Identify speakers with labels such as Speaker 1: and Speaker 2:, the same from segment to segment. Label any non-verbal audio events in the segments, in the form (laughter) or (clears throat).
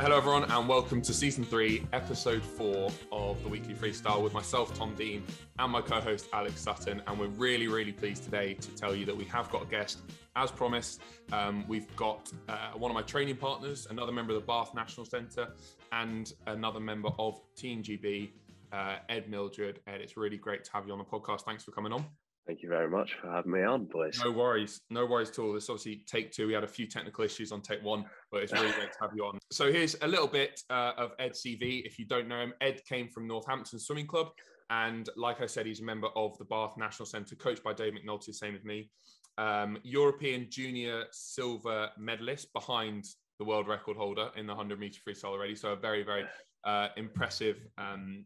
Speaker 1: Hello, everyone, and welcome to season three, episode four of the Weekly Freestyle with myself, Tom Dean, and my co host, Alex Sutton. And we're really, really pleased today to tell you that we have got a guest. As promised, um, we've got uh, one of my training partners, another member of the Bath National Centre, and another member of Team GB, uh, Ed Mildred. Ed, it's really great to have you on the podcast. Thanks for coming on.
Speaker 2: Thank you very much for having me on, boys.
Speaker 1: No worries, no worries at all. This obviously take two. We had a few technical issues on take one, but it's really great to have you on. So here's a little bit uh, of Ed CV. If you don't know him, Ed came from Northampton Swimming Club, and like I said, he's a member of the Bath National Centre, coached by Dave McNulty, same as me. Um, European junior silver medalist behind the world record holder in the 100 meter freestyle already. So a very, very uh, impressive um,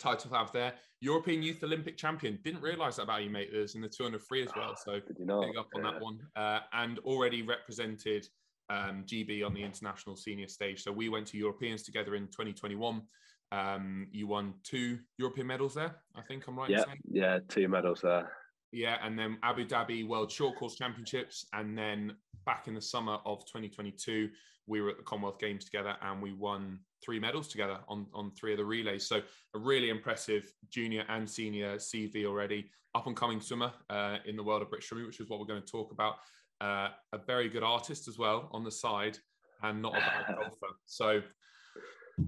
Speaker 1: title to have there. European Youth Olympic champion. Didn't realise that about you, mate. There's in the 200 free as well. So big up on
Speaker 2: Yeah.
Speaker 1: that one. Uh, and already represented um, GB on the international senior stage. So we went to Europeans together in 2021. Um, you won two European medals there. I think I'm right
Speaker 2: Yeah, yeah, two medals there.
Speaker 1: Yeah, and then Abu Dhabi World Short Course Championships, and then back in the summer of 2022, we were at the Commonwealth Games together, and we won three medals together on on three of the relays. So a really impressive junior and senior CV already, up and coming swimmer uh, in the world of British swimming, which is what we're going to talk about. Uh, a very good artist as well on the side, and not a bad (laughs) golfer. So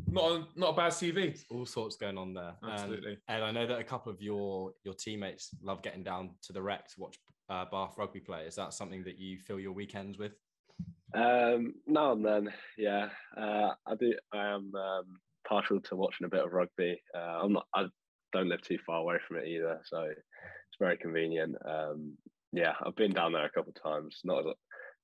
Speaker 1: not a, not a bad CV.
Speaker 3: all sorts going on there. Um,
Speaker 1: Absolutely.
Speaker 3: and I know that a couple of your your teammates love getting down to the rec to watch uh, Bath rugby play. Is that something that you fill your weekends with?
Speaker 2: Um, now and then, yeah, uh, I do. I am um, partial to watching a bit of rugby. Uh, I'm not. I don't live too far away from it either, so it's very convenient. Um, yeah, I've been down there a couple of times. Not as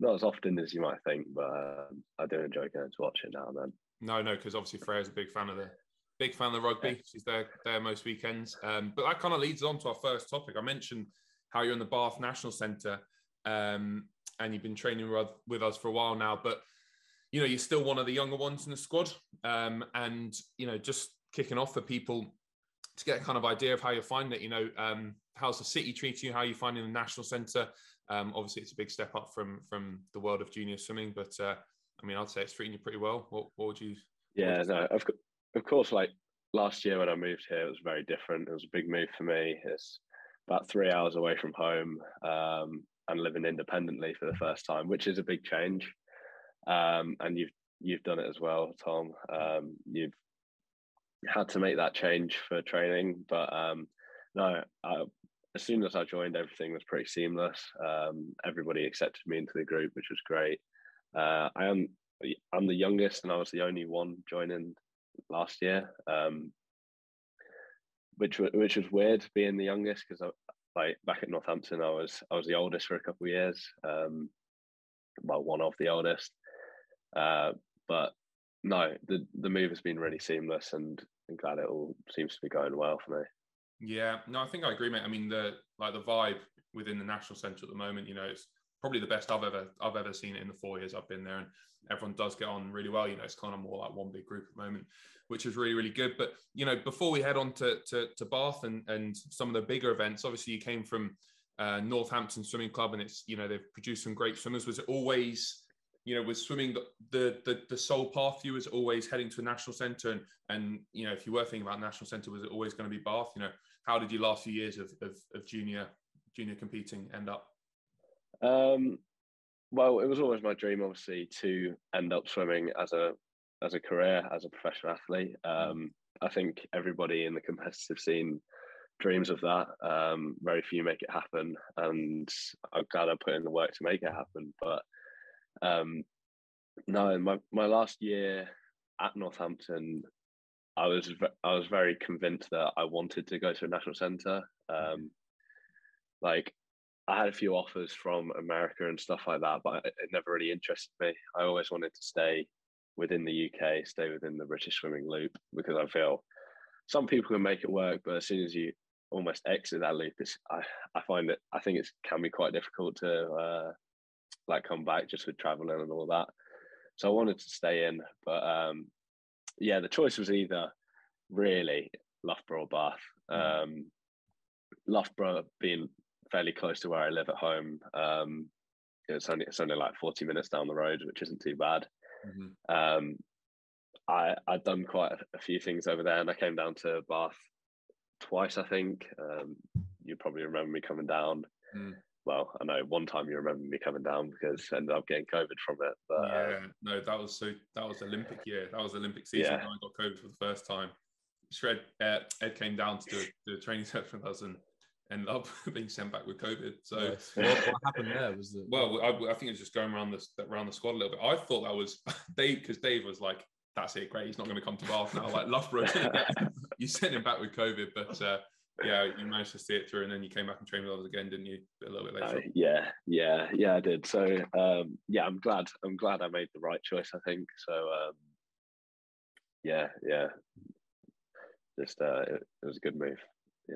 Speaker 2: not as often as you might think, but um, I do enjoy going to watch it now and then.
Speaker 1: No, no, because obviously Freya's a big fan of the big fan of the rugby. She's there there most weekends. Um, but that kind of leads on to our first topic. I mentioned how you're in the Bath National Centre, um, and you've been training with, us for a while now. But you know, you're still one of the younger ones in the squad, um, and you know, just kicking off for people to get a kind of idea of how you're finding it. You know, um, how's the city treating you? How are you finding the National Centre? Um, obviously, it's a big step up from from the world of junior swimming, but uh, I mean, I'd say it's treating you pretty well. What, what would you?
Speaker 2: Yeah,
Speaker 1: What
Speaker 2: no, of, of course, like last year when I moved here, it was very different. It was a big move for me. It's about three hours away from home um, and living independently for the first time, which is a big change. Um, and you've you've done it as well, Tom. Um, you've had to make that change for training, but um, no, I, as soon as I joined, everything was pretty seamless. Um, everybody accepted me into the group, which was great. Uh, I am I'm the youngest, and I was the only one joining last year, um, which which was weird being the youngest because like back at Northampton, I was I was the oldest for a couple of years, um, well, one of the oldest. Uh, but no, the the move has been really seamless, and I'm glad it all seems to be going well for me.
Speaker 1: Yeah, no, I think I agree, mate. I mean, the like the vibe within the national centre at the moment, you know, it's probably the best I've ever I've ever seen it in the four years I've been there, and everyone does get on really well. You know, it's kind of more like one big group at the moment, which is really really good. But you know, before we head on to to, to Bath and and some of the bigger events, obviously you came from uh, Northampton Swimming Club, and it's you know they've produced some great swimmers. Was it always you know, was swimming the, the the the sole path you was always heading to a national centre, and and you know, if you were thinking about national centre, was it always going to be Bath? You know, how did your last few years of of, of junior junior competing end up?
Speaker 2: Um, well, it was always my dream, obviously, to end up swimming as a as a career as a professional athlete. Um, I think everybody in the competitive scene dreams of that. Um, very few make it happen, and I'm glad I put in the work to make it happen. But um, no, my my last year at Northampton, I was I was very convinced that I wanted to go to a national centre. Um, like I had a few offers from America and stuff like that, but it never really interested me. I always wanted to stay within the UK, stay within the British swimming loop because I feel some people can make it work, but as soon as you almost exit that loop, it's, I I find that I think it can be quite difficult to uh, like come back just with traveling and all that. So I wanted to stay in, but um, yeah, the choice was either really Loughborough or Bath. Um, Loughborough being fairly close to where I live at home. Um, it's only it's only like forty minutes down the road, which isn't too bad.
Speaker 1: Mhm.
Speaker 2: Um, I I'd done quite a, a, few things over there, and I came down to Bath twice. I think um, you probably remember me coming down. Mm. Well, I know one time you remember me coming down because I ended up getting COVID from it. But,
Speaker 1: yeah, uh, no, that was so. That was Olympic year. That was Olympic season. Yeah. I got COVID for the first time. Shred uh, Ed came down to do, do a training (laughs) session with us and ended up (laughs) being sent back with COVID. So
Speaker 3: yes. what, what, happened there was the
Speaker 1: well, I, I, think it was just going around the around the squad a little bit. I thought that was (laughs) Dave because Dave was like, "That's it, great. He's not going to come to Bath now." Like Loughborough, (laughs) you sent him back with COVID, but uh, yeah, you managed to see it through, and then you came back and trained with us again, didn't you? A little bit later. Uh,
Speaker 2: yeah, yeah, yeah, I did. So um, yeah, I'm glad. I'm glad I made the right choice. I think so. Um, yeah, yeah. Just uh, it, it was a good move.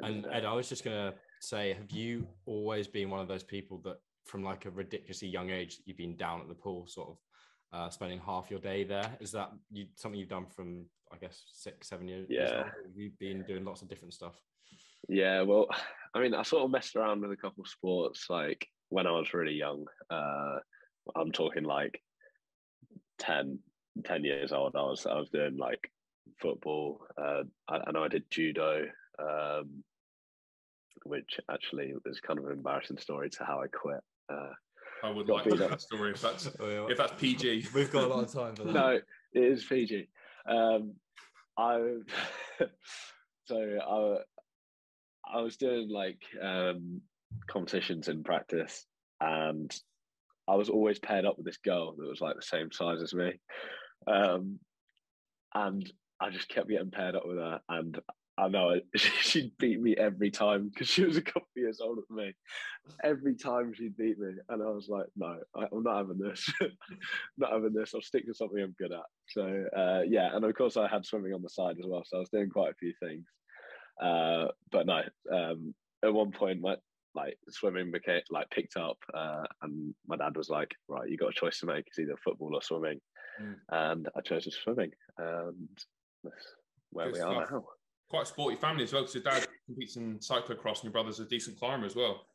Speaker 3: And Ed, I was just gonna say, have you always been one of those people that, from like a ridiculously young age, you've been down at the pool, sort of uh, spending half your day there? Is that you something you've done from, I guess, six, seven years?
Speaker 2: Yeah,
Speaker 3: you've been doing lots of different stuff.
Speaker 2: Yeah, well, I mean, I sort of messed around with a couple sports like when I was really young. Uh, I'm talking like 10, 10 years old. I was I was doing like football. Uh, I, I know I did judo um, which actually is kind of an embarrassing story to how I quit. Uh,
Speaker 1: I would like to that story if that's (laughs) oh, if that's PG.
Speaker 3: We've got a lot of time for that.
Speaker 2: no, it is PG. Um, I (laughs) so I I was doing like um, competitions in practice, and I was always paired up with this girl that was like the same size as me, um, and I just kept getting paired up with her, and I know (laughs) she'd beat me every time because she was a couple of years older than me. Every time she'd beat me, and I was like, "No, I, am not having this. (laughs) not having this. I'll stick to something I'm good at." So uh, yeah, and of course I had swimming on the side as well, so I was doing quite a few things. Uh, but no, um, at one point, my like swimming became like picked up, uh, and my dad was like, "Right, you got a choice to make. It's either football or swimming," mm. and I chose swimming, and that's where good we stuff. are now
Speaker 1: quite a sporty family as well because your dad competes in cyclocross and your brother's a decent climber as well.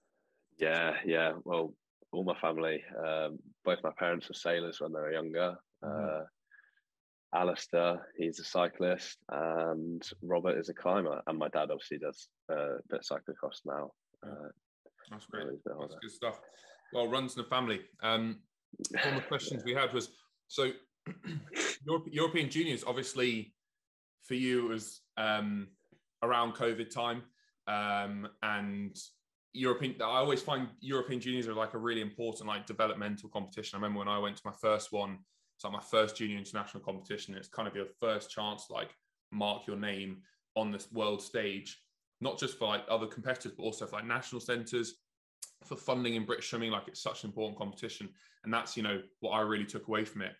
Speaker 2: Yeah, yeah. Well, all my family, um, both my parents were sailors when they were younger. Mm-hmm. Uh, Alistair, he's a cyclist, and Robert is a climber. And my dad obviously does uh, a bit of cyclocross now. Uh,
Speaker 1: That's great. That's good stuff. Well, runs in the family. Um, one of the (laughs) questions we had was so (clears throat) European juniors, obviously, for you, it was um, around COVID time. Um, and European, I always find European juniors are like a really important like developmental competition. I remember when I went to my first one, it's like my first junior international competition. It's kind of your first chance to like mark your name on this world stage, not just for like other competitors, but also for like national centres, for funding in British swimming. Like it's such an important competition, and that's you know what I really took away from it.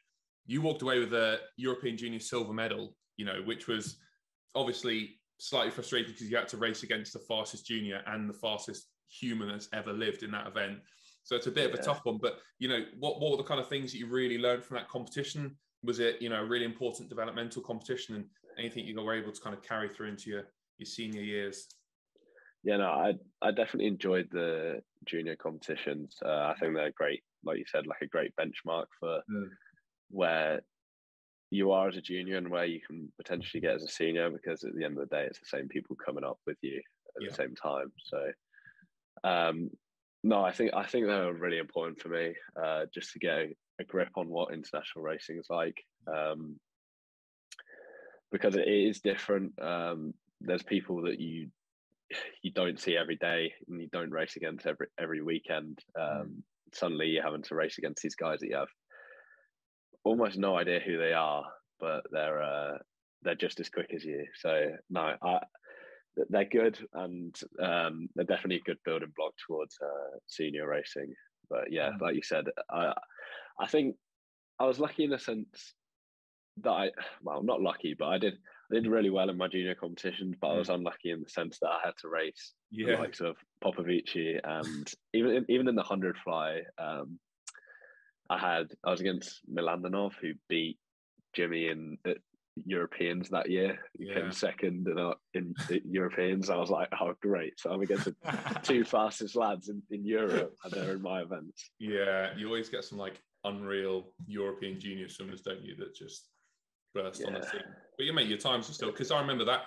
Speaker 1: You walked away with a European Junior silver medal, you know, which was obviously slightly frustrating because you had to race against the fastest junior and the fastest human that's ever lived in that event. So it's a bit yeah. of a tough one. But you know, what what were the kind of things that you really learned from that competition? Was it you know a really important developmental competition and anything you were able to kind of carry through into your your senior years?
Speaker 2: Yeah, no, I I definitely enjoyed the junior competitions. Uh, I think they're great, like you said, like a great benchmark for mm. where you are as a junior and where you can potentially get as a senior because at the end of the day it's the same people coming up with you at yeah. the same time so um no i think i think they were really important for me uh just to get a, grip on what international racing is like um because it is different um there's people that you you don't see every day and you don't race against every every weekend um mm. suddenly you're having to race against these guys that you have almost no idea who they are, but they're uh, they're just as quick as you. So no, I, they're good and um, they're definitely a good building block towards uh, senior racing. But yeah, like you said, I I think I was lucky in the sense that I well not lucky, but I did I did really well in my junior competitions, but mm. I was unlucky in the sense that I had to race yeah. the likes of Popovici and even even in the hundred fly. Um, I had I was against Minakov who beat Jimmy in uh, Europeans that year. He yeah. came second in, uh, in (laughs) Europeans. I was like, oh great! So I'm against the (laughs) two fastest lads in, in Europe, and they're in my events.
Speaker 1: Yeah, you always get some like unreal European junior swimmers, don't you? That just burst yeah. on the scene. But you mate, your times are still because I remember that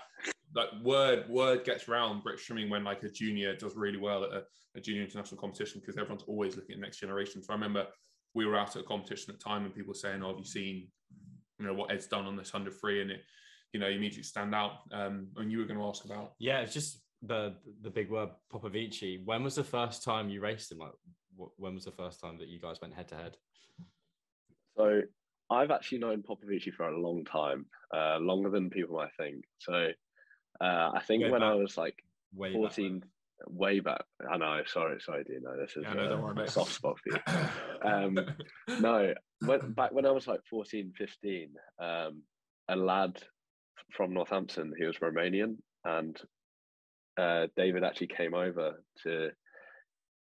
Speaker 1: that word word gets round British swimming when like a junior does really well at a, a junior international competition because everyone's always looking at next generation. So I remember we were out at a competition at the time and people were saying, "Oh, have you seen, you know, what Ed's done on this hundred free?" And it, you know, immediately stand out. Um, and you were going to ask about.
Speaker 3: Yeah, it's just the the big word Popovici. When was the first time you raced him? Like, when was the first time that you guys went head to head?
Speaker 2: So I've actually known Popovici for a long time, uh, longer than people might think. So uh, I think way when back. I was like 14, back. Way back. I know, sorry, sorry, do you know this is yeah, no, a soft spot for you. (laughs) um, no, when, (laughs) back when I was like 14, 15, um, a lad from Northampton, he was Romanian, and uh, David actually came over to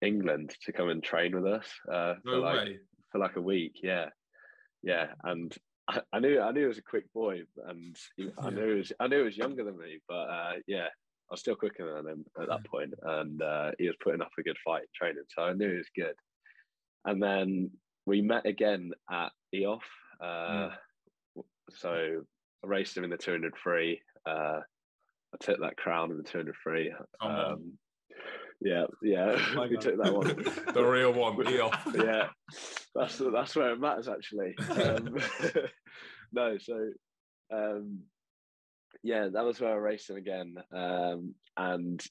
Speaker 2: England to come and train with us uh, for no like way. for like a week. Yeah, yeah, and I, I, knew I knew he was a quick boy, and he, I knew he was I knew he was younger than me, but uh, yeah, was still quicker than him at that point, and uh, he was putting up a good fight training, so I knew he was good. And then we met again at EOF. Uh, mm. So I raced him in the 200 free. Uh, I took that crown in the 200 free. Um, yeah, yeah, oh (laughs) we took that one. (laughs)
Speaker 1: the real one, (laughs) EOF.
Speaker 2: yeah, that's that's where it matters actually. Um, no, so um, yeah, that was where I raced him again, um, and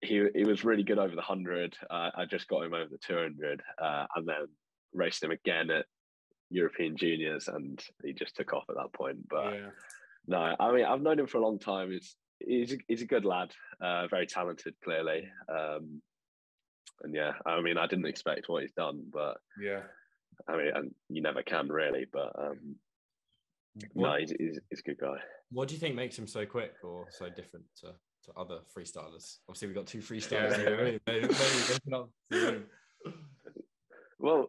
Speaker 2: he he was really good over the hundred. Uh, I just got him over the two hundred, uh, and then raced him again at European Juniors, and he just took off at that point. But yeah. no, I mean I've known him for a long time. He's he's a, he's a good lad, uh, very talented, clearly. Um, and yeah, I mean, I didn't expect what he's done, but
Speaker 1: yeah,
Speaker 2: I mean, and you never can really, but um, what, no, he's, he's, he's, a good guy.
Speaker 3: What do you think makes him so quick or so different to, to other freestylers? Obviously, we've got two freestylers yeah.
Speaker 2: well,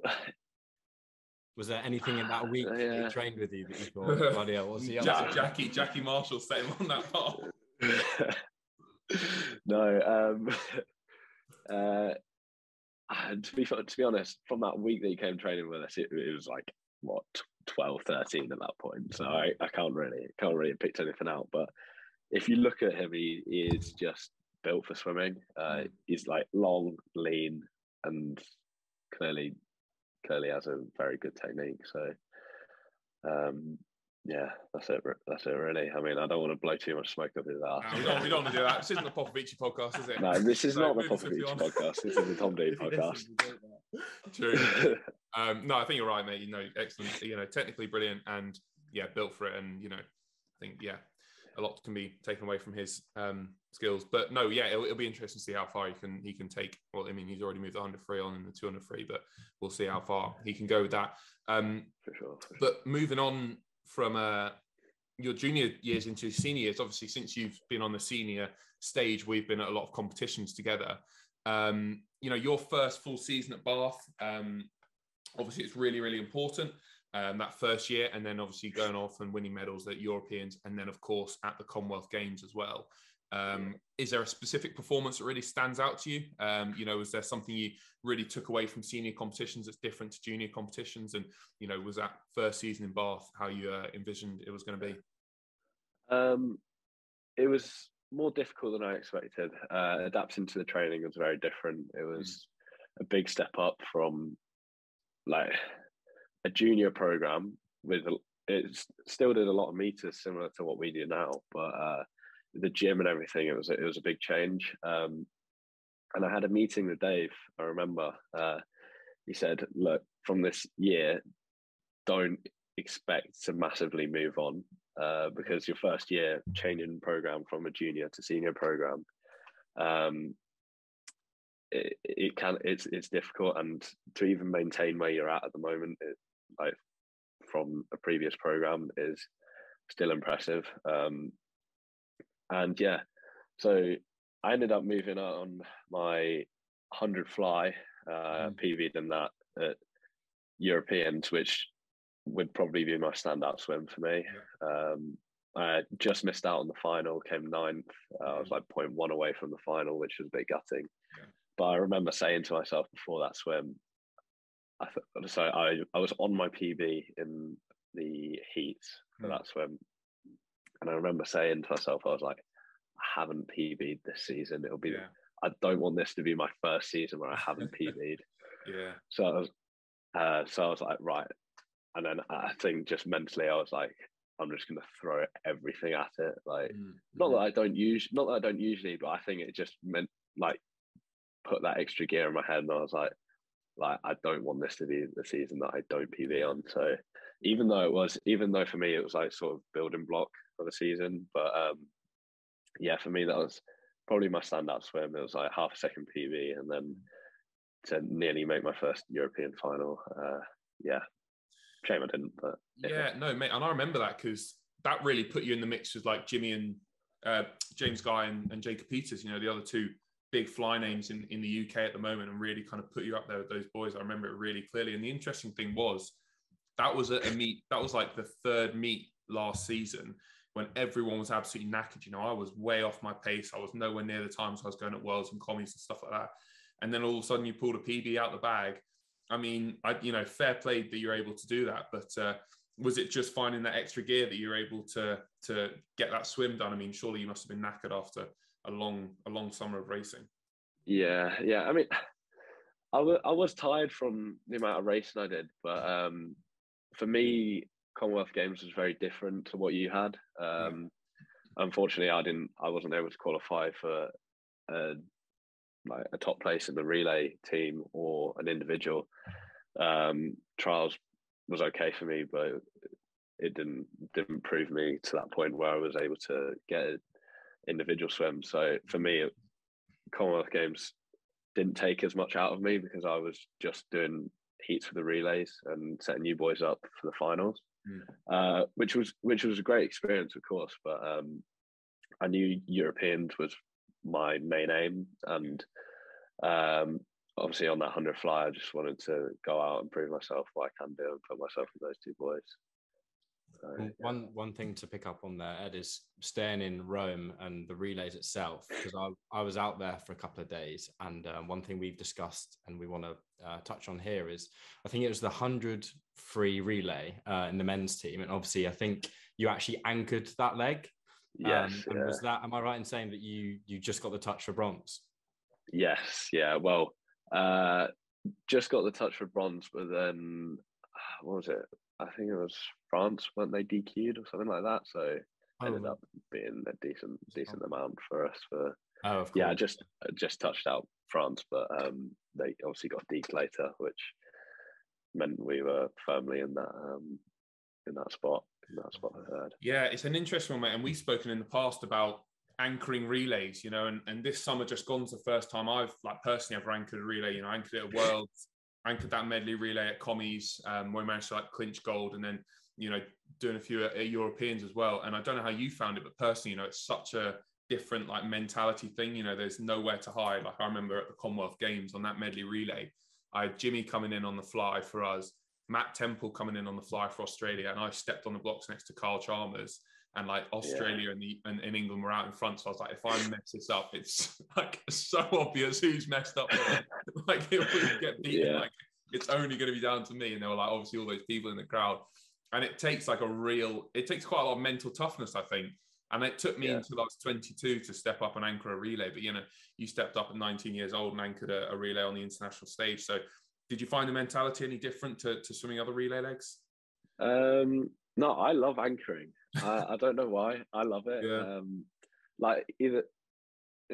Speaker 3: was there anything in that week yeah. he trained with you that you thought, bloody hell, what's he
Speaker 1: Jack, Jackie, Jackie Marshall set him on that path? (laughs)
Speaker 2: no, um, (laughs) uh, to be to be honest, from that week that he came training with us, it, it was like what 12, 13 at that point. So I, I can't really can't really pick anything out. But if you look at him, he, he is just built for swimming. Uh, mm. he's like long, lean, and clearly clearly has a very good technique. So um, yeah, that's it. That's it, really. I mean, I don't want to blow too much smoke up his ass.
Speaker 1: No, we, don't, we don't want to do that. This isn't the Popovici podcast, is it?
Speaker 2: No, this is (laughs) so not the Popovici podcast. This is the Tom Dean (laughs) podcast. (laughs)
Speaker 1: True. um, no, I think you're right, mate. You know, excellent. You know, technically brilliant, and yeah, built for it. And you know, I think yeah, a lot can be taken away from his um, skills. But no, yeah, it'll, it'll, be interesting to see how far he can he can take. Well, I mean, he's already moved the 100 free on in the 200 free, but we'll see how far he can go with that. Um,
Speaker 2: for sure. For
Speaker 1: but moving on from uh, your junior years into senior years, obviously since you've been on the senior stage, we've been at a lot of competitions together. Um, you know, your first full season at Bath, um, obviously it's really, really important. Um, that first year, and then obviously going off and winning medals at Europeans, and then of course at the Commonwealth Games as well. Um, is there a specific performance that really stands out to you? Um, you know, is there something you really took away from senior competitions that's different to junior competitions? And you know, was that first season in Bath how you uh, envisioned it was going to be?
Speaker 2: Um, it was more difficult than I expected. Uh, adapting to the training was very different. It was mm. a big step up from like a junior program with it still did a lot of meters similar to what we do now, but uh, the gym and everything, it was it was a big change. Um, and I had a meeting with Dave. I remember uh, he said, "Look, from this year, don't expect to massively move on uh, because your first year changing program from a junior to senior program, um, it, it can it's it's difficult, and to even maintain where you're at at the moment, it, like from a previous program, is still impressive. Um, and yeah, so I ended up moving on my 100 fly, uh, mm. PB'd in that at Europeans, which would probably be my standout swim for me. Um, I just missed out on the final, came ninth. Uh, I was like 0.1 away from the final, which was a bit gutting. Yeah. But I remember saying to myself before that swim, I th- so I, I was on my PB in the heats for that swim. And I remember saying to myself, I was like, I haven't PB'd this season. It'll be,
Speaker 1: Yeah.
Speaker 2: I don't want this to be my first season where I haven't (laughs) PB'd.
Speaker 1: Yeah.
Speaker 2: So I was, uh, so I was like, right. And then I think just mentally, I was like, I'm just going to throw everything at it. Like,
Speaker 1: Mm,
Speaker 2: not that I don't use, not that I don't usually, but I think it just meant like put that extra gear in my head, and I was like, like I don't want this to be the season that I don't PB on. So even though it was, even though for me it was like sort of building block for the season, but um, yeah, for me that was probably my standout swim. It was like half a second PB, and then to nearly make my first European final. Uh, yeah, shame I didn't, but
Speaker 1: Yeah, no, mate, and I remember that because that really put you in the mix with like Jimmy and uh, James Guy and, and Jacob Peters. You know, the other two big fly names in, in the UK at the moment, and really kind of put you up there with those boys. I remember it really clearly. And the interesting thing was that was at a meet. That was like the third meet last season when everyone was absolutely knackered. You know, I was way off my pace. I was nowhere near the times I was going at Worlds and commies and stuff like that. And then all of a sudden, you pulled a PB out the bag. I mean, I you know, fair play that you're able to do that, but. Uh, was it just finding that extra gear that you're able to to get that swim done? I mean, surely you must have been knackered after a long a long summer of racing.
Speaker 2: Yeah, yeah. I mean, I wa- I was tired from the amount of racing I did, but um, for me, Commonwealth Games was very different to what you had. Um, Unfortunately, I didn't. I wasn't able to qualify for a, like a top place in the relay team or an individual. Um, trials was okay for me, but it didn't didn't prove me to that point where I was able to get an individual swim. So for me, Commonwealth Games didn't take as much out of me because I was just doing heats for the relays and setting you boys up for the finals,
Speaker 1: Mm.
Speaker 2: uh, which was which was a great experience, of course. But um, I knew Europeans was my main aim, and um, obviously on that hundred fly, I just wanted to go out and prove myself what I can do and put myself with those two boys. So, yeah.
Speaker 3: One one thing to pick up on there, Ed, is staying in Rome and the relays itself, because I, I was out there for a couple of days, and um, one thing we've discussed and we want to uh, touch on here is I think it was the hundred free relay uh, in the men's team, and obviously I think you actually anchored that leg.
Speaker 2: yes,
Speaker 3: Um, and
Speaker 2: yeah.
Speaker 3: was that am I right in saying that you you just got the touch for bronze?
Speaker 2: Yes, yeah. Well, uh, just got the touch for bronze, but then (sighs) what was it? I think it was France, weren't they DQ'd or something like that? So ended
Speaker 3: Oh,
Speaker 2: up being a decent decent
Speaker 3: fine.
Speaker 2: amount for us. For
Speaker 3: Oh, of course.
Speaker 2: yeah, just just touched out France, but um, they obviously got DQ'd later, which meant we were firmly in that um, in that spot in that spot third.
Speaker 1: Yeah, it's an interesting one, mate. And we've spoken in the past about anchoring relays, you know, and, and this summer just gone's the first time I've like personally ever anchored a relay. You know, anchored it at Worlds, anchored that medley relay at commies, um, where we managed to like clinch gold, and then you know doing a few at, at Europeans as well. And I don't know how you found it, but personally, you know, it's such a different like mentality thing. You know, there's nowhere to hide. Like I remember at the Commonwealth Games on that medley relay, I had Jimmy coming in on the fly for us. Matt Temple coming in on the fly for Australia, and I stepped on the blocks next to Kyle Chalmers, and like Australia and the and, and England were out in front. So I was like, if I mess this up, it's (laughs) like so obvious who's messed up. (laughs) like it would get beaten.
Speaker 2: Yeah.
Speaker 1: Like it's only going to be down to me. And there were like obviously all those people in the crowd, and it takes like a real, it takes quite a lot of mental toughness, I think. And it took me
Speaker 2: Yeah.
Speaker 1: until I was 22 to step up and anchor a relay. But you know, you stepped up at 19 years old and anchored a, a relay on the international stage. So did you find the mentality any different to, to swimming other relay legs?
Speaker 2: Um, no, I love anchoring. I, I don't know why. I love it.
Speaker 1: Yeah.
Speaker 2: Um, like either,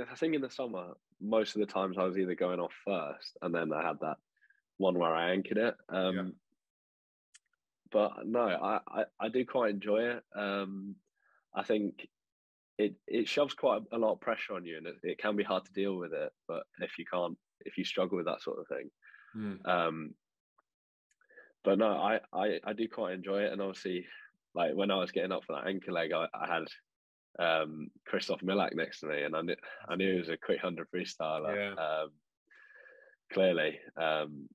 Speaker 2: I think in the summer, most of the times I was either going off first, and then I had that one where I anchored it. Um,
Speaker 1: Yeah.
Speaker 2: But no, I, I, I do quite enjoy it. Um, I think it it shoves quite a lot of pressure on you, and it, it can be hard to deal with it. But if you can't, if you struggle with that sort of thing,
Speaker 1: Hmm.
Speaker 2: um, but no, I, I I do quite enjoy it, and obviously, like when I was getting up for that anchor leg, I, I had um Kristof Milak next to me, and I knew I knew he was a quick hundred freestyler.
Speaker 1: Yeah.
Speaker 2: Um, clearly, um,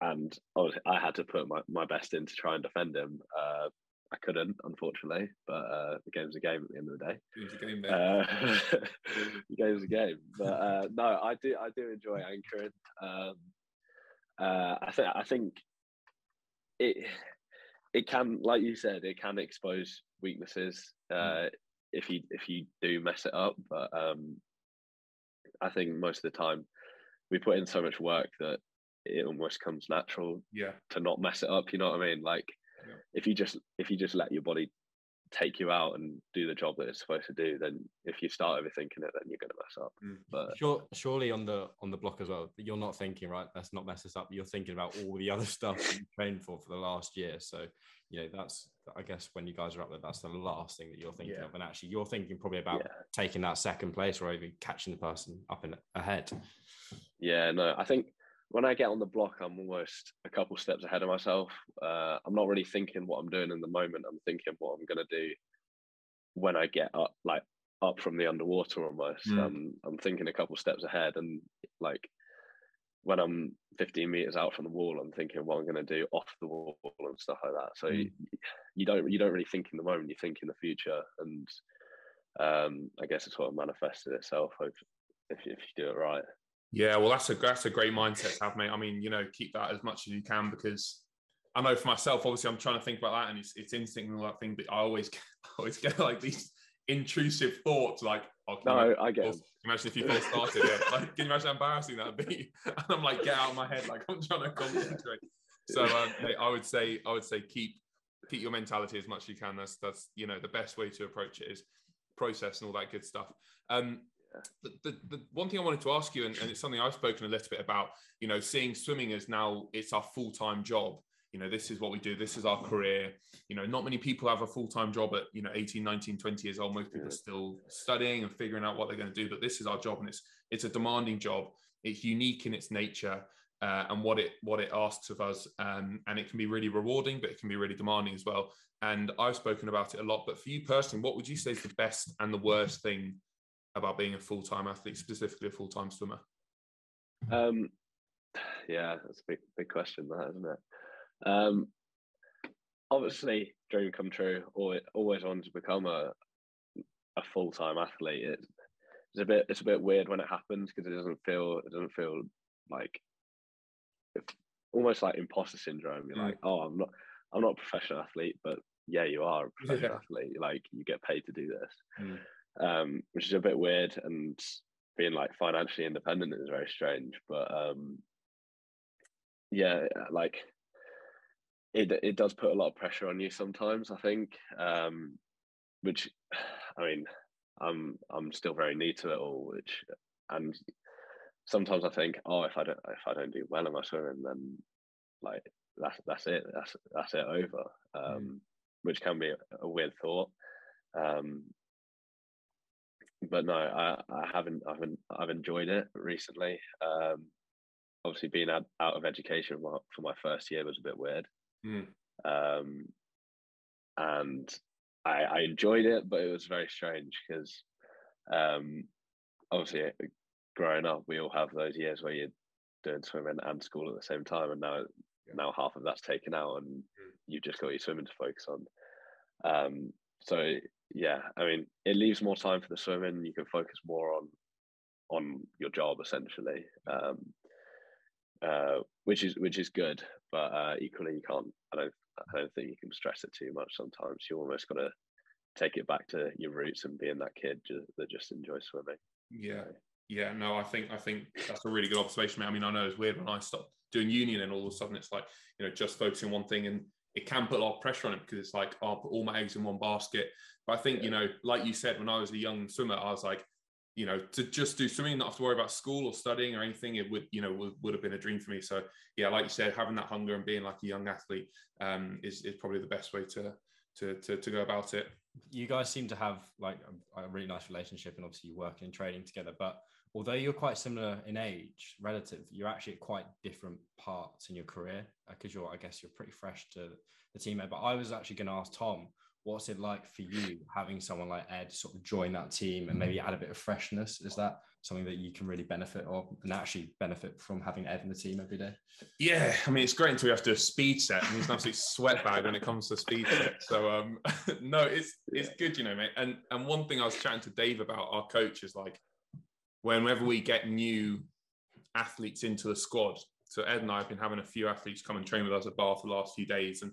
Speaker 2: and obviously I had to put my, my best in to try and defend him. Uh, I couldn't, unfortunately, but uh, the game's a game at the end of the day.
Speaker 1: Was a game.
Speaker 2: Uh, (laughs) the game's a game, but uh, no, I do I do enjoy anchoring. Um, uh, I think I think it it can, like you said, it can expose weaknesses uh, mm. if you if you do mess it up. But um, I think most of the time we put in so much work that it almost comes natural.
Speaker 1: Yeah.
Speaker 2: To not mess it up, you know what I mean? Like, yeah. if you just if you just let your body take you out and do the job that it's supposed to do, then if you start overthinking it, then you're going to mess up. Mm. But
Speaker 3: sure, surely on the on the block as well, you're not thinking right. Let's not mess this up. You're thinking about all the (laughs) other stuff you trained for for the last year. So you know that's I guess when you guys are up there, that's the last thing that you're thinking yeah. of, and actually you're thinking probably about yeah. taking that second place or even catching the person up and ahead.
Speaker 2: Yeah, no, I think when I get on the block, I'm almost a couple steps ahead of myself. Uh, I'm not really thinking what I'm doing in the moment. I'm thinking what I'm going to do when I get up, like up from the underwater almost. Mm. Um, I'm thinking a couple steps ahead, and like when I'm 15 meters out from the wall, I'm thinking what I'm going to do off the wall and stuff like that. So mm. you, you, don't you don't really think in the moment. You think in the future, and um, I guess it's sort of manifested itself if if you, if you do it right.
Speaker 1: Yeah, well, that's a that's a great mindset to have, mate. I mean, you know, keep that as much as you can because I know for myself, obviously, I'm trying to think about that, and it's it's instinct and all that thing. But I always (laughs) get, I always get like these intrusive thoughts, like,
Speaker 2: oh, no, I get.
Speaker 1: Imagine if you first started, yeah. like, can you imagine how embarrassing that'd be? (laughs) And I'm like, get out of my head, like I'm trying to concentrate. So, um, mate, I would say, I would say, keep keep your mentality as much as you can. That's that's you know the best way to approach it is process and all that good stuff. Um, the, the, the, one thing I wanted to ask you, and, and, it's something I've spoken a little bit about, you know, seeing swimming as now it's our full time job. You know, this is what we do. This is our career. You know, not many people have a full time job at, you know, 18, 19, 20 years old. Most people are still studying and figuring out what they're going to do. But this is our job, and it's it's a demanding job. It's unique in its nature. Uh, and what it what it asks of us, um, and it can be really rewarding, but it can be really demanding as well. And I've spoken about it a lot. But for you personally, what would you say is the best and the worst thing about being a full time athlete, specifically a full time swimmer?
Speaker 2: Um, yeah, that's a big big question, that isn't it? Um, obviously, dream come true. Always, always wanted to become a a full time athlete. It, it's a bit it's a bit weird when it happens because it doesn't feel it doesn't feel like almost like imposter syndrome. You're mm. like, oh, I'm not I'm not a professional athlete, but yeah, you are a (laughs) professional yeah. athlete. Like you get paid to do this. Mm um, which is a bit weird. And being like financially independent is very strange. But um, yeah, like it it does put a lot of pressure on you sometimes. I think, um, which I mean, I'm I'm still very new to it all, which and sometimes I think, oh, if I don't if I don't do well in my swimming, then like that's that's it, that's that's it over. Um, mm. Which can be a, a weird thought. Um, but no, I, I haven't. I haven't. I've enjoyed it recently. Um, obviously, being out, out of education for my first year was a bit weird, mm. um, and I, I enjoyed it, but it was very strange because um, obviously, growing up, we all have those years where you're doing swimming and school at the same time, and now yeah. now half of that's taken out, and mm. you've just got your swimming to focus on. Um, so yeah, I mean, it leaves more time for the swimming. You can focus more on on your job essentially, um, uh, which is which is good. But uh, equally, you can't. I don't. I don't think you can stress it too much. Sometimes you almost got to take it back to your roots and being that kid that just enjoys swimming.
Speaker 1: Yeah, yeah. No, I think I think that's a really good observation. I mean, I know it's weird when I stopped doing union and all of a sudden it's like you know just focusing on one thing and it can put a lot of pressure on it because it's like oh, I'll put all my eggs in one basket. But I think, you know, like you said, when I was a young swimmer, I was like, you know, to just do swimming, not have to worry about school or studying or anything, it would, you know, would, would have been a dream for me. So yeah, like you said, having that hunger and being like a young athlete um, is, is probably the best way to, to, to, to go about it.
Speaker 3: You guys seem to have like a, a really nice relationship and obviously you work and training together, but although you're quite similar in age relative you're actually at quite different parts in your career because uh, you're i guess you're pretty fresh to the teammate but i was actually going to ask tom what's it like for you having someone like ed sort of join that team and maybe add a bit of freshness? Is that something that you can really benefit or and actually benefit from having ed in the team every day?
Speaker 1: Yeah i mean it's great until you have to do a speed set and he's an absolute sweat bag when it comes to speed set. So um (laughs) no it's it's good you know mate. And and one thing i was chatting to dave about our coach is like whenever we get new athletes into the squad. So Ed and I have been having a few athletes come and train with us at Bath the last few days, and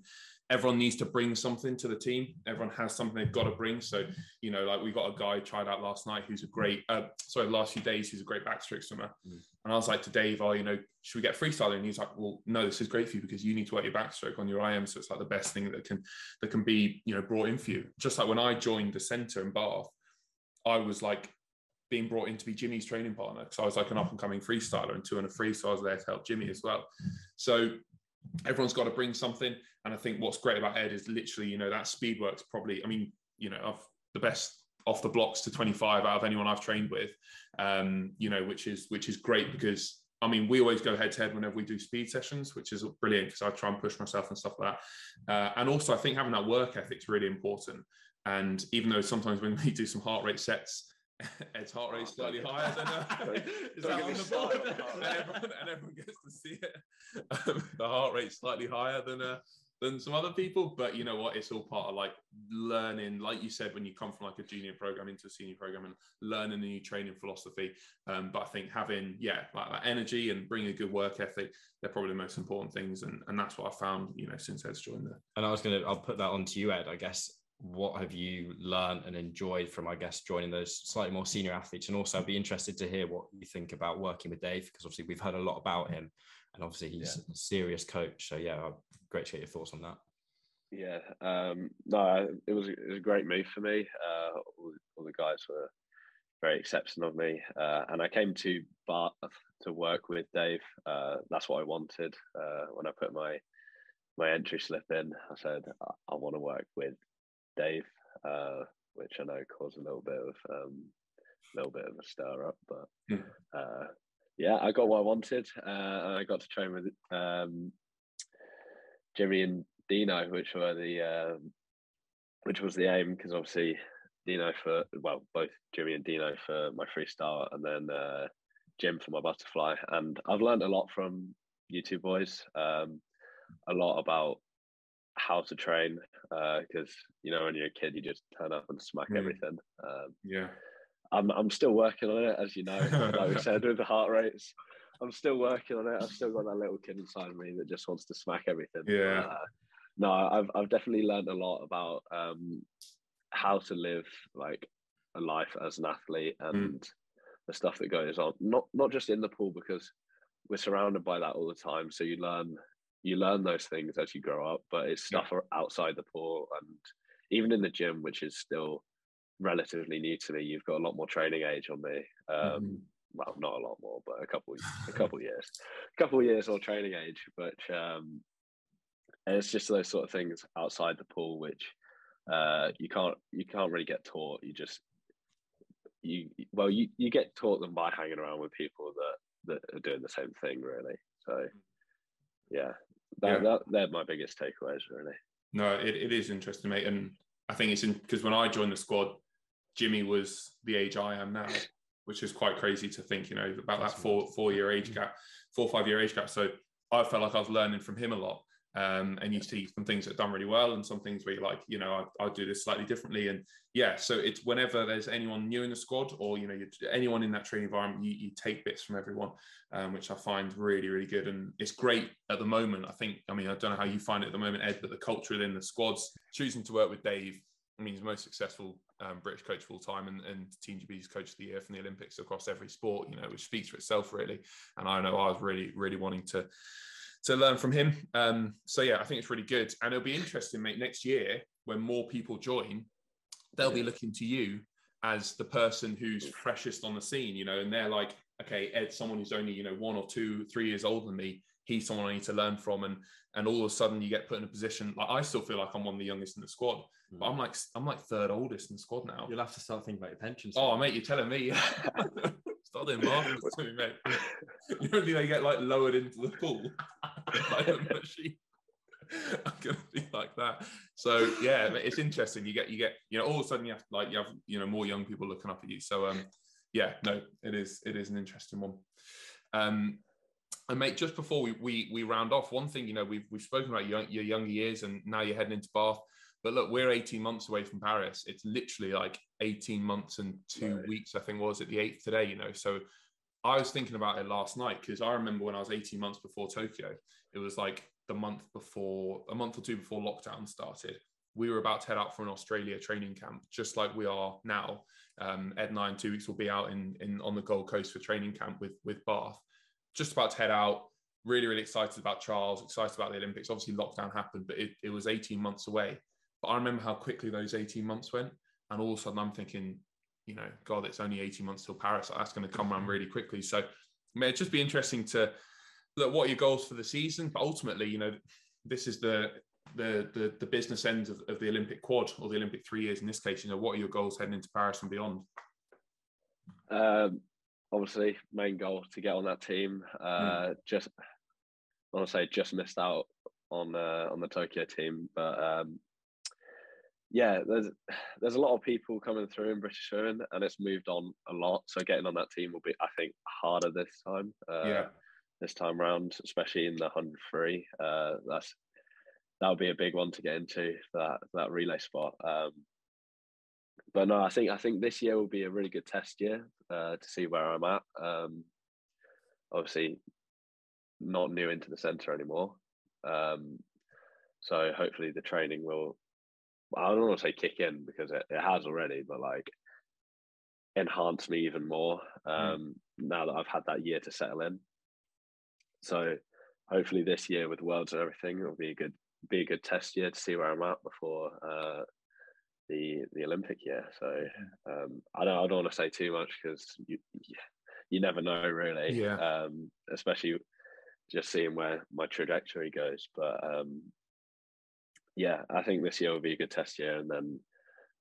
Speaker 1: everyone needs to bring something to the team. Everyone has something they've got to bring. So, you know, like we got a guy tried out last night who's a great, uh, sorry, last few days, who's a great backstroke swimmer. Mm. And I was like to Dave, oh, you know, should we get freestyler? And he's like, well, no, this is great for you because you need to work your backstroke on your IM. So it's like the best thing that can, that can be, you know, brought in for you. Just like when I joined the center in Bath, I was like being brought in to be Jimmy's training partner because I was like an up and coming freestyler and two and a free. So I was there to help Jimmy as well. So everyone's got to bring something. And I think what's great about Ed is literally, you know, that speed works probably, I mean, you know, I've the best off the blocks to 25 out of anyone I've trained with, um, you know, which is, which is great because I mean, we always go head to head whenever we do speed sessions, which is brilliant because I try and push myself and stuff like that. Uh, and also, I think having that work ethic is really important. And even though sometimes when (laughs) we do some heart rate sets, (laughs) Ed's heart rate slightly higher than uh, (laughs) (laughs) is that on the board, and everyone, and everyone, gets to see it. Um, the heart rate slightly higher than uh, than some other people, but you know what? It's all part of like learning, like you said, when you come from like a junior program into a senior program and learning a new training philosophy. Um, but I think having yeah, like that energy and bringing a good work ethic, they're probably the most important things, and and that's what I found, you know, since Ed's joined there.
Speaker 3: And I was gonna, I'll put that on to you, Ed. I guess what have you learned and enjoyed from, I guess, joining those slightly more senior athletes? And also, I'd be interested to hear what you think about working with Dave, because obviously we've heard a lot about him, and obviously he's yeah. a serious coach. So yeah, great to get your thoughts on that.
Speaker 2: Yeah, um, no, it was, it was a great move for me. Uh, all, all, the guys were very accepting of me, uh, and I came to Bath to work with Dave. Uh, that's what I wanted uh, when I put my my entry slip in. I said I, I want to work with Dave, uh, which I know caused a little bit of um, a little bit of a stir up, but hmm. uh, yeah, I got what I wanted. Uh, I got to train with um, Jimmy and Dino, which were the uh, which was the aim because obviously Dino for well both Jimmy and Dino for my freestyle, and then uh, Jim for my butterfly. And I've learned a lot from you two boys. Um, a lot about how to train because uh, you know when you're a kid you just turn up and smack mm. everything. Um,
Speaker 1: yeah,
Speaker 2: I'm I'm still working on it, as you know. like we said (laughs) with the heart rates, I'm still working on it. I've still got that little kid inside of me that just wants to smack everything.
Speaker 1: Yeah. Uh,
Speaker 2: no, I've I've definitely learned a lot about um, how to live like a life as an athlete mm. and mm. the stuff that goes on. Not not just in the pool because we're surrounded by that all the time. So you learn you learn those things as you grow up, but it's stuff yeah. outside the pool and even in the gym, which is still relatively new to me. You've got a lot more training age on me. Um, mm-hmm. Well, not a lot more, but a couple, a couple years, a couple years or training age. But um, it's just those sort of things outside the pool, which uh, you can't, you can't really get taught. You just, you, well, you, you get taught them by hanging around with people that that are doing the same thing, really. So, yeah, that, yeah. that they're my biggest takeaways, really.
Speaker 1: No, it, it is interesting, mate. And I think it's in because when I joined the squad, Jimmy was the age I am now, (laughs) which is quite crazy to think, you know, about that four four year age mm-hmm. gap, four five year age gap. So I felt like I was learning from him a lot. Um, and you see some things that are done really well and some things where you're like, you know, I, will do this slightly differently. And yeah, so it's whenever there's anyone new in the squad or, you know, anyone in that training environment, you, you take bits from everyone, um, which I find really, really good. And it's great at the moment. I think, I mean, I don't know how you find it at the moment, Ed, but the culture within the squads, choosing to work with Dave, I mean, he's the most successful um, British coach full time and, and Team GB's coach of the year from the Olympics across every sport, you know, which speaks for itself, really. And I know I was really, really wanting to to learn from him. Um, so yeah, I think it's really good, and it'll be interesting, mate. Next year, when more people join, they'll yeah. be looking to you as the person who's freshest on the scene, you know, and they're like, okay, Ed, someone who's only you know one or two, three years older than me. He's someone I need to learn from, and and all of a sudden you get put in a position. Like I still feel like I'm one of the youngest in the squad, mm. but I'm like I'm like third oldest in the squad now.
Speaker 3: You'll have to start thinking about your pension.
Speaker 1: Oh, mate, you're telling me. (laughs) Start doing marvelous to me, mate. (laughs) You they get like lowered into the pool (laughs) like a machine? (laughs) I'm gonna be like that. So yeah, it's interesting. You get you get you know all of a sudden you have like you have you know more young people looking up at you. So um yeah, no, it is it is an interesting one. Um and mate, just before we we, we round off, one thing you know we've we've spoken about your, your younger years, and now you're heading into Bath. But look, we're 18 months away from Paris. It's literally like 18 months and two right. weeks, I think was it the eighth today, you know. So I was thinking about it last night because I remember when I was 18 months before Tokyo, it was like the month before, a month or two before lockdown started. We were about to head out for an Australia training camp, just like we are now. Um, Ed and I in two weeks will be out in, in on the Gold Coast for training camp with with Bath. Just about to head out. Really, really excited about Charles. Excited about the Olympics. Obviously, lockdown happened, but it, it was 18 months away. But I remember how quickly those 18 months went, and all of a sudden I'm thinking, you know, God, it's only 18 months till Paris. That's going to come around really quickly. So, may it just be interesting to look what are your goals for the season. But ultimately, you know, this is the the the, the business end of, of the Olympic quad or the Olympic three years in this case. You know, what are your goals heading into Paris and beyond?
Speaker 2: Um, obviously, main goal to get on that team. Uh, mm. Just, I want to say, just missed out on uh, on the Tokyo team, but um, yeah, there's there's a lot of people coming through in British swimming, and it's moved on a lot. So getting on that team will be, I think, harder this time. Uh, yeah. This time round, especially in the hundred free, uh, that's that would be a big one to get into that that relay spot. Um, but no, I think I think this year will be a really good test year uh, to see where I'm at. Um, obviously, not new into the centre anymore, um, so hopefully the training will I don't want to say kick in because it, it has already, but like enhance me even more hmm. um, mm. now that I've had that year to settle in. So hopefully this year with worlds and everything, it'll be a good be a good test year to see where I'm at before uh, the the Olympic year. So um, I don't I don't want to say too much because you you never know really.
Speaker 1: Yeah.
Speaker 2: Um, especially just seeing where my trajectory goes. But um, yeah, I think this year will be a good test year, and then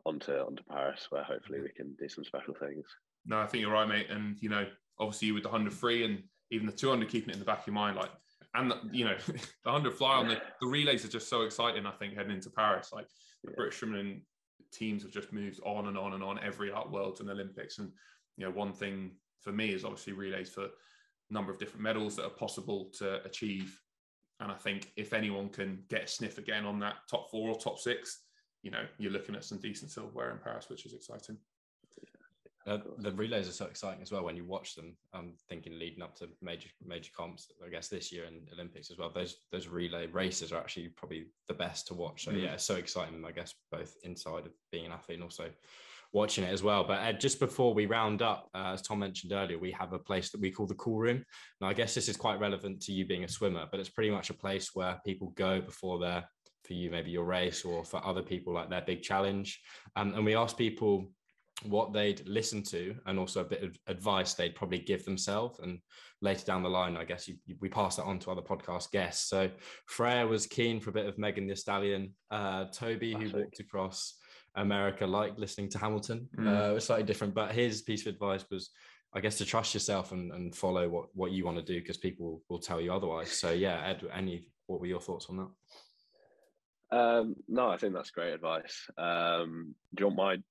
Speaker 2: on to on to Paris, where hopefully we can do some special things.
Speaker 1: No, I think you're right, mate. And you know, obviously with the hundred free and even the two hundred, keeping it in the back of your mind, like, and the, you know, (laughs) the hundred fly on the, the relays are just so exciting. I think heading into Paris, like the yeah. British swimming teams have just moved on and on and on every art worlds and Olympics. And you know, one thing for me is obviously relays for a number of different medals that are possible to achieve and I think if anyone can get a sniff again on that top four or top six, you know, you're looking at some decent silverware in Paris, which is exciting.
Speaker 3: Uh, the relays are so exciting as well when you watch them. I'm thinking leading up to major major comps, I guess this year and Olympics as well. Those those relay races are actually probably the best to watch. So mm. yeah, so exciting. I guess both inside of being an athlete and also watching it as well. But uh, just before we round up, uh, as Tom mentioned earlier, we have a place that we call the cool room. Now, I guess this is quite relevant to you being a swimmer, but it's pretty much a place where people go before their, for you, maybe your race, or for other people, like their big challenge. Um, and we ask people what they'd listen to and also a bit of advice they'd probably give themselves. And later down the line, I guess you, you, we pass that on to other podcast guests. So Freya was keen for a bit of Megan Thee Stallion. Uh, Toby, Classic. who walked across America like listening to Hamilton. Mm. Uh, it was slightly different, but his piece of advice was, I guess, to trust yourself and, and follow what, what you want to do because people will tell you otherwise. So yeah, Ed, any what were your thoughts on
Speaker 2: that? Um, no, I think that's great advice. Um, do you want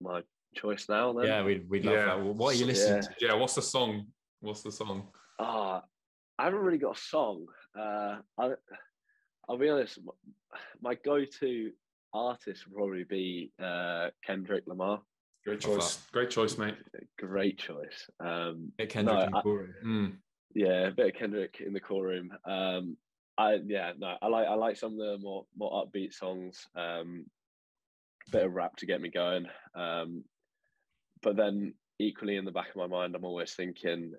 Speaker 2: my my choice now? Then?
Speaker 3: Yeah, we'd, we'd love yeah. that. What are you listening
Speaker 1: yeah. to? Yeah, what's the song? What's the song?
Speaker 2: Ah, uh, I haven't really got a song. Uh, I, I'll be honest. My go-to artist would probably be uh, Kendrick Lamar.
Speaker 1: Great choice. Great choice, mate.
Speaker 2: Great choice. Um,
Speaker 3: Kendrick no, in the core
Speaker 2: mm. Yeah, a bit of Kendrick in the core room. Um, I yeah, no, I like I like some of the more more upbeat songs. Um, bit of rap to get me going. Um, but then equally in the back of my mind, I'm always thinking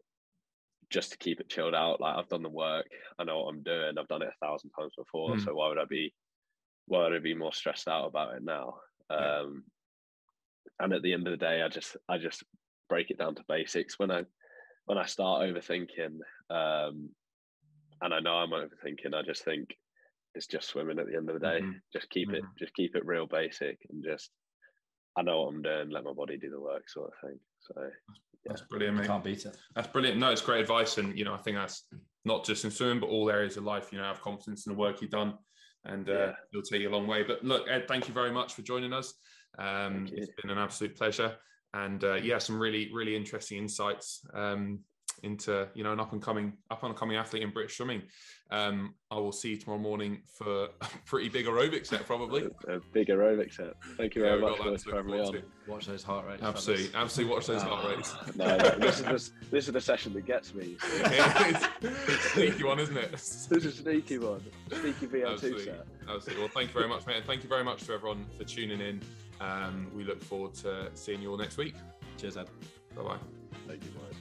Speaker 2: just to keep it chilled out. Like I've done the work, I know what I'm doing. I've done it a thousand times before, mm. so why would I be why would I be more stressed out about it now? Yeah. Um, and at the end of the day, I just I just break it down to basics. When I when I start overthinking, um, and I know I'm overthinking, I just think it's just swimming at the end of the day. Mm-hmm. Just keep mm-hmm. it just keep it real basic and just I know what I'm doing, let my body do the work sort of thing. So yeah.
Speaker 1: that's brilliant, mate.
Speaker 3: Can't beat it.
Speaker 1: That's brilliant. No, it's great advice. And you know, I think that's not just in swimming, but all areas of life, you know, have confidence in the work you've done and uh, it'll take you a long way. But look, Ed, thank you very much for joining us. Um, it's been an absolute pleasure, and uh, yeah, some really really interesting insights. Um, into you know an up and coming up and coming athlete in British swimming. Um, I will see you tomorrow morning for a pretty big aerobic set, probably.
Speaker 2: A, (laughs) a big aerobic set. Thank you very much for, having me on.
Speaker 3: Watch those heart rates.
Speaker 1: Absolutely, fellas. absolutely. Watch those heart rates. (laughs)
Speaker 2: no, no, this is the, this is the session that gets me. (laughs)
Speaker 1: sneaky one, isn't it?
Speaker 2: This is a sneaky one. Sneaky VO2
Speaker 1: absolutely.
Speaker 2: set.
Speaker 1: Absolutely. Well, thank you very much, mate, and thank you very much to everyone for tuning in. Um, we look forward to seeing you all next week.
Speaker 3: Cheers, Ed.
Speaker 1: Bye bye.
Speaker 2: Thank you, mate.